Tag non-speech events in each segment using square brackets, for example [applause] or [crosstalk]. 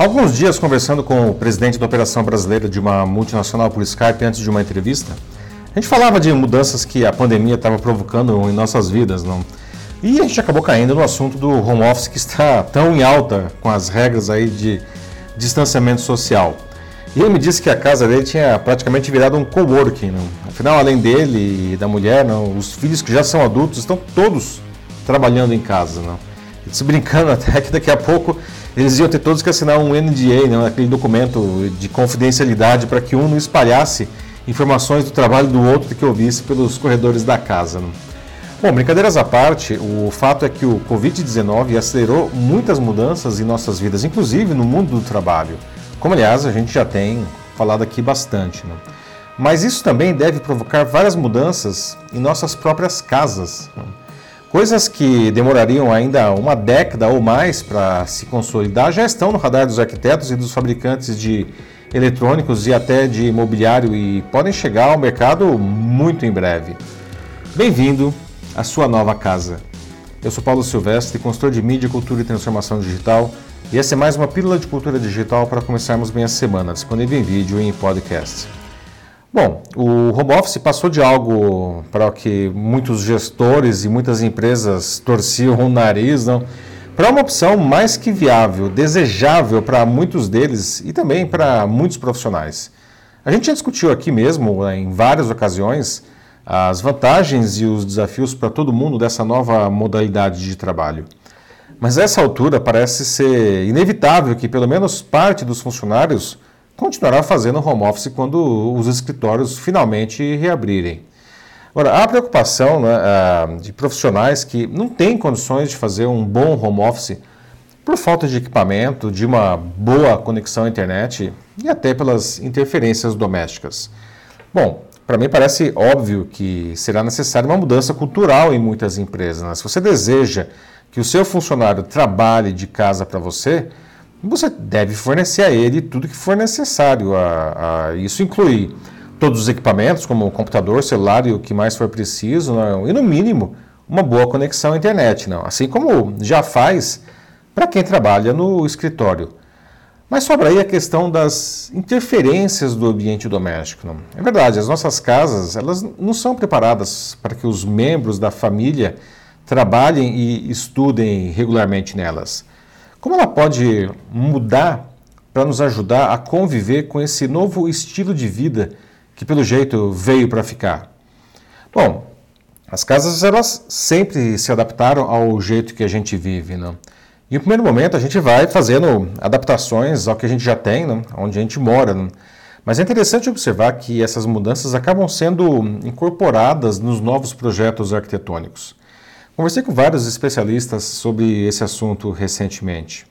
Alguns dias, conversando com o presidente da operação brasileira de uma multinacional por Skype antes de uma entrevista, a gente falava de mudanças que a pandemia estava provocando em nossas vidas, não? E a gente acabou caindo no assunto do home office que está tão em alta com as regras aí de distanciamento social. E ele me disse que a casa dele tinha praticamente virado um coworking. Não? Afinal, além dele e da mulher, não, os filhos que já são adultos estão todos trabalhando em casa. Não? Se brincando [laughs] até que daqui a pouco eles iam ter todos que assinar um NDA, né, aquele documento de confidencialidade, para que um não espalhasse informações do trabalho do outro que ouvisse pelos corredores da casa. Né? Bom, brincadeiras à parte, o fato é que o Covid-19 acelerou muitas mudanças em nossas vidas, inclusive no mundo do trabalho, como aliás a gente já tem falado aqui bastante. Né? Mas isso também deve provocar várias mudanças em nossas próprias casas. Né? Coisas que demorariam ainda uma década ou mais para se consolidar já estão no radar dos arquitetos e dos fabricantes de eletrônicos e até de imobiliário e podem chegar ao mercado muito em breve. Bem-vindo à sua nova casa. Eu sou Paulo Silvestre, consultor de mídia, cultura e transformação digital, e essa é mais uma pílula de cultura digital para começarmos bem a semana, disponível em vídeo e em podcast. Bom, o home office passou de algo para o que muitos gestores e muitas empresas torciam o nariz, não? para uma opção mais que viável, desejável para muitos deles e também para muitos profissionais. A gente já discutiu aqui mesmo, né, em várias ocasiões, as vantagens e os desafios para todo mundo dessa nova modalidade de trabalho. Mas a essa altura parece ser inevitável que pelo menos parte dos funcionários continuará fazendo home office quando os escritórios finalmente reabrirem. Agora, há preocupação né, de profissionais que não têm condições de fazer um bom home office por falta de equipamento, de uma boa conexão à internet e até pelas interferências domésticas. Bom, para mim parece óbvio que será necessária uma mudança cultural em muitas empresas. Né? Se você deseja que o seu funcionário trabalhe de casa para você, você deve fornecer a ele tudo que for necessário. A, a, isso inclui todos os equipamentos, como o computador, celular e o que mais for preciso, não, e no mínimo uma boa conexão à internet, não, assim como já faz para quem trabalha no escritório. Mas sobra aí a questão das interferências do ambiente doméstico. Não? É verdade, as nossas casas elas não são preparadas para que os membros da família trabalhem e estudem regularmente nelas. Como ela pode mudar para nos ajudar a conviver com esse novo estilo de vida que, pelo jeito, veio para ficar? Bom, as casas elas sempre se adaptaram ao jeito que a gente vive, não? E no primeiro momento a gente vai fazendo adaptações ao que a gente já tem, não? onde a gente mora. Não? Mas é interessante observar que essas mudanças acabam sendo incorporadas nos novos projetos arquitetônicos. Conversei com vários especialistas sobre esse assunto recentemente.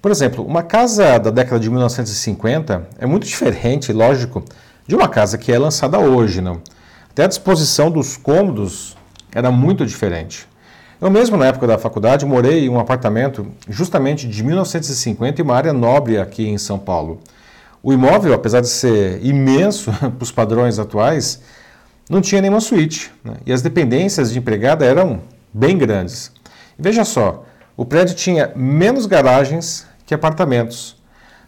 Por exemplo, uma casa da década de 1950 é muito diferente, lógico, de uma casa que é lançada hoje. Não? Até a disposição dos cômodos era muito diferente. Eu mesmo, na época da faculdade, morei em um apartamento justamente de 1950 em uma área nobre aqui em São Paulo. O imóvel, apesar de ser imenso [laughs] para os padrões atuais, não tinha nenhuma suíte. Né? E as dependências de empregada eram bem grandes. E veja só, o prédio tinha menos garagens que apartamentos.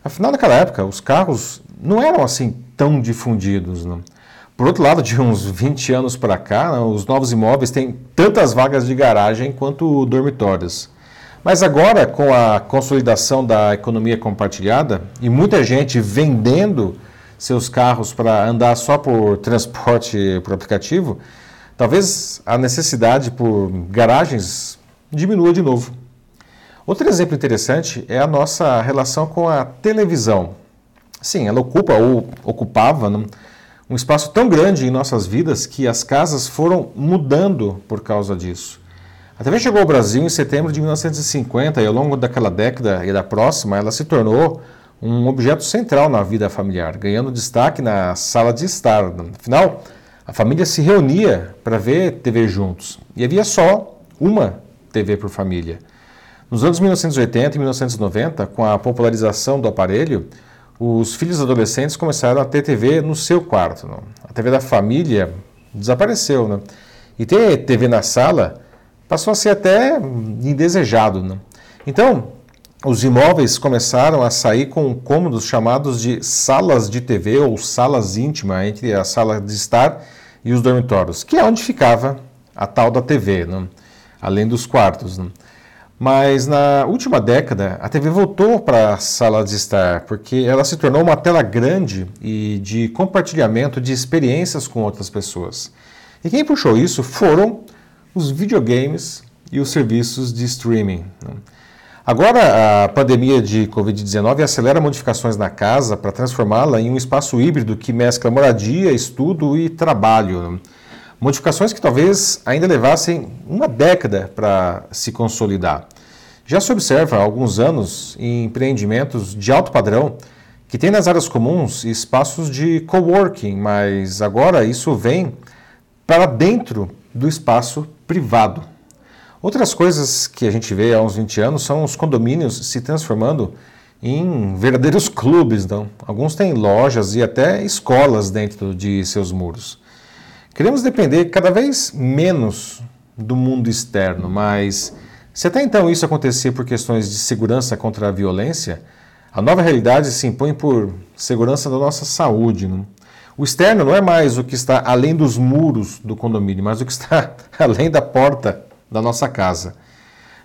Afinal, naquela época, os carros não eram assim tão difundidos. Não? Por outro lado, de uns 20 anos para cá, não, os novos imóveis têm tantas vagas de garagem quanto dormitórios. Mas agora, com a consolidação da economia compartilhada e muita gente vendendo seus carros para andar só por transporte por aplicativo, talvez a necessidade por garagens diminua de novo. Outro exemplo interessante é a nossa relação com a televisão. Sim, ela ocupa ou ocupava né, um espaço tão grande em nossas vidas que as casas foram mudando por causa disso. A TV chegou ao Brasil em setembro de 1950 e ao longo daquela década e da próxima ela se tornou um objeto central na vida familiar, ganhando destaque na sala de estar. Afinal, a família se reunia para ver TV juntos e havia só uma TV por família. Nos anos 1980 e 1990, com a popularização do aparelho, os filhos adolescentes começaram a ter TV no seu quarto. Não? A TV da família desapareceu. Não? E ter TV na sala passou a ser até indesejado. Não? Então, os imóveis começaram a sair com cômodos chamados de salas de TV ou salas íntimas entre a sala de estar e os dormitórios, que é onde ficava a tal da TV, né? além dos quartos. Né? Mas na última década, a TV voltou para a sala de estar, porque ela se tornou uma tela grande e de compartilhamento de experiências com outras pessoas. E quem puxou isso foram os videogames e os serviços de streaming. Né? Agora, a pandemia de Covid-19 acelera modificações na casa para transformá-la em um espaço híbrido que mescla moradia, estudo e trabalho. Modificações que talvez ainda levassem uma década para se consolidar. Já se observa há alguns anos em empreendimentos de alto padrão que têm nas áreas comuns espaços de coworking, mas agora isso vem para dentro do espaço privado. Outras coisas que a gente vê há uns 20 anos são os condomínios se transformando em verdadeiros [laughs] clubes. Não? Alguns têm lojas e até escolas dentro de seus muros. Queremos depender cada vez menos do mundo externo, mas se até então isso acontecia por questões de segurança contra a violência, a nova realidade se impõe por segurança da nossa saúde. Não? O externo não é mais o que está além dos muros do condomínio, mas o que está [laughs] além da porta da nossa casa.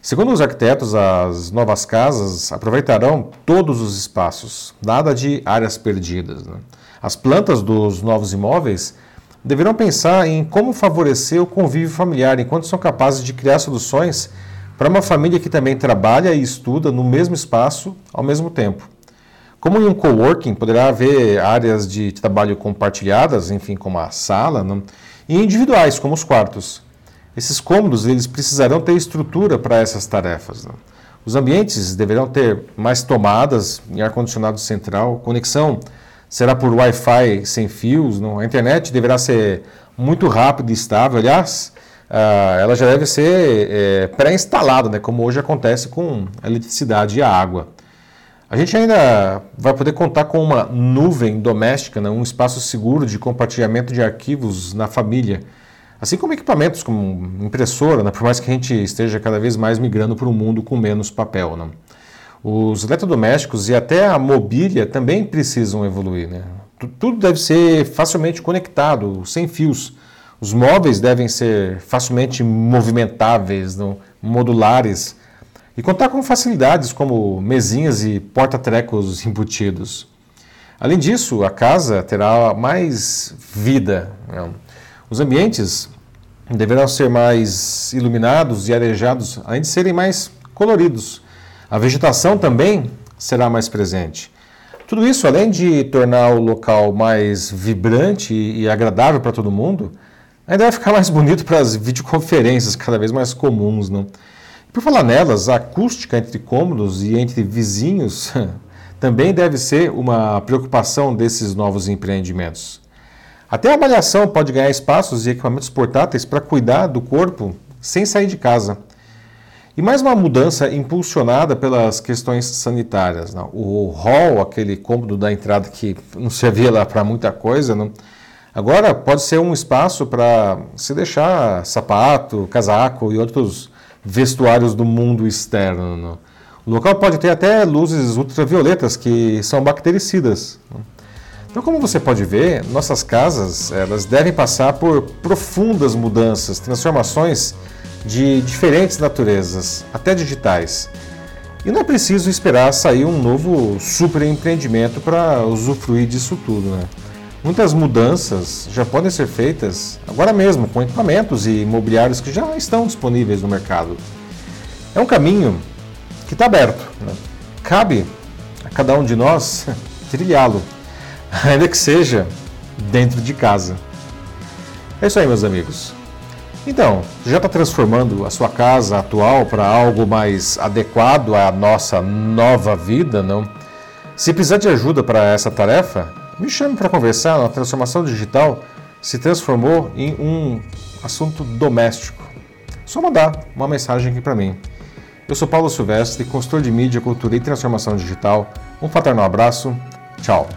Segundo os arquitetos, as novas casas aproveitarão todos os espaços, nada de áreas perdidas. Né? As plantas dos novos imóveis deverão pensar em como favorecer o convívio familiar, enquanto são capazes de criar soluções para uma família que também trabalha e estuda no mesmo espaço ao mesmo tempo. Como em um coworking, poderá haver áreas de trabalho compartilhadas, enfim, como a sala, né? e individuais, como os quartos. Esses cômodos eles precisarão ter estrutura para essas tarefas. Né? Os ambientes deverão ter mais tomadas em ar-condicionado central, conexão será por Wi-Fi sem fios, não? a internet deverá ser muito rápida e estável. Aliás, uh, ela já deve ser é, pré-instalada, né? como hoje acontece com a eletricidade e a água. A gente ainda vai poder contar com uma nuvem doméstica, né? um espaço seguro de compartilhamento de arquivos na família Assim como equipamentos como impressora, né, por mais que a gente esteja cada vez mais migrando para um mundo com menos papel. Né? Os eletrodomésticos e até a mobília também precisam evoluir. Né? Tudo deve ser facilmente conectado, sem fios. Os móveis devem ser facilmente movimentáveis, modulares e contar com facilidades como mesinhas e porta-trecos [laughs] embutidos. Além disso, a casa terá mais vida. Né? Os ambientes deverão ser mais iluminados e arejados, além de serem mais coloridos. A vegetação também será mais presente. Tudo isso, além de tornar o local mais vibrante e agradável para todo mundo, ainda vai ficar mais bonito para as videoconferências cada vez mais comuns. Não? Por falar nelas, a acústica entre cômodos e entre vizinhos [laughs] também deve ser uma preocupação desses novos empreendimentos. Até a avaliação pode ganhar espaços e equipamentos portáteis para cuidar do corpo sem sair de casa. E mais uma mudança impulsionada pelas questões sanitárias. Não? O hall, aquele cômodo da entrada que não servia lá para muita coisa, não? agora pode ser um espaço para se deixar sapato, casaco e outros vestuários do mundo externo. Não? O local pode ter até luzes ultravioletas que são bactericidas. Então, como você pode ver, nossas casas elas devem passar por profundas mudanças, transformações de diferentes naturezas, até digitais. E não é preciso esperar sair um novo super empreendimento para usufruir disso tudo. Né? Muitas mudanças já podem ser feitas agora mesmo, com equipamentos e imobiliários que já estão disponíveis no mercado. É um caminho que está aberto. Né? Cabe a cada um de nós [laughs] trilhá-lo [laughs] ainda que seja dentro de casa. É isso aí, meus amigos. Então, já está transformando a sua casa atual para algo mais adequado à nossa nova vida, não? Se precisar de ajuda para essa tarefa, me chame para conversar. A transformação digital se transformou em um assunto doméstico. Só mandar uma mensagem aqui para mim. Eu sou Paulo Silvestre, consultor de mídia, cultura e transformação digital. Um fraternal abraço. Tchau.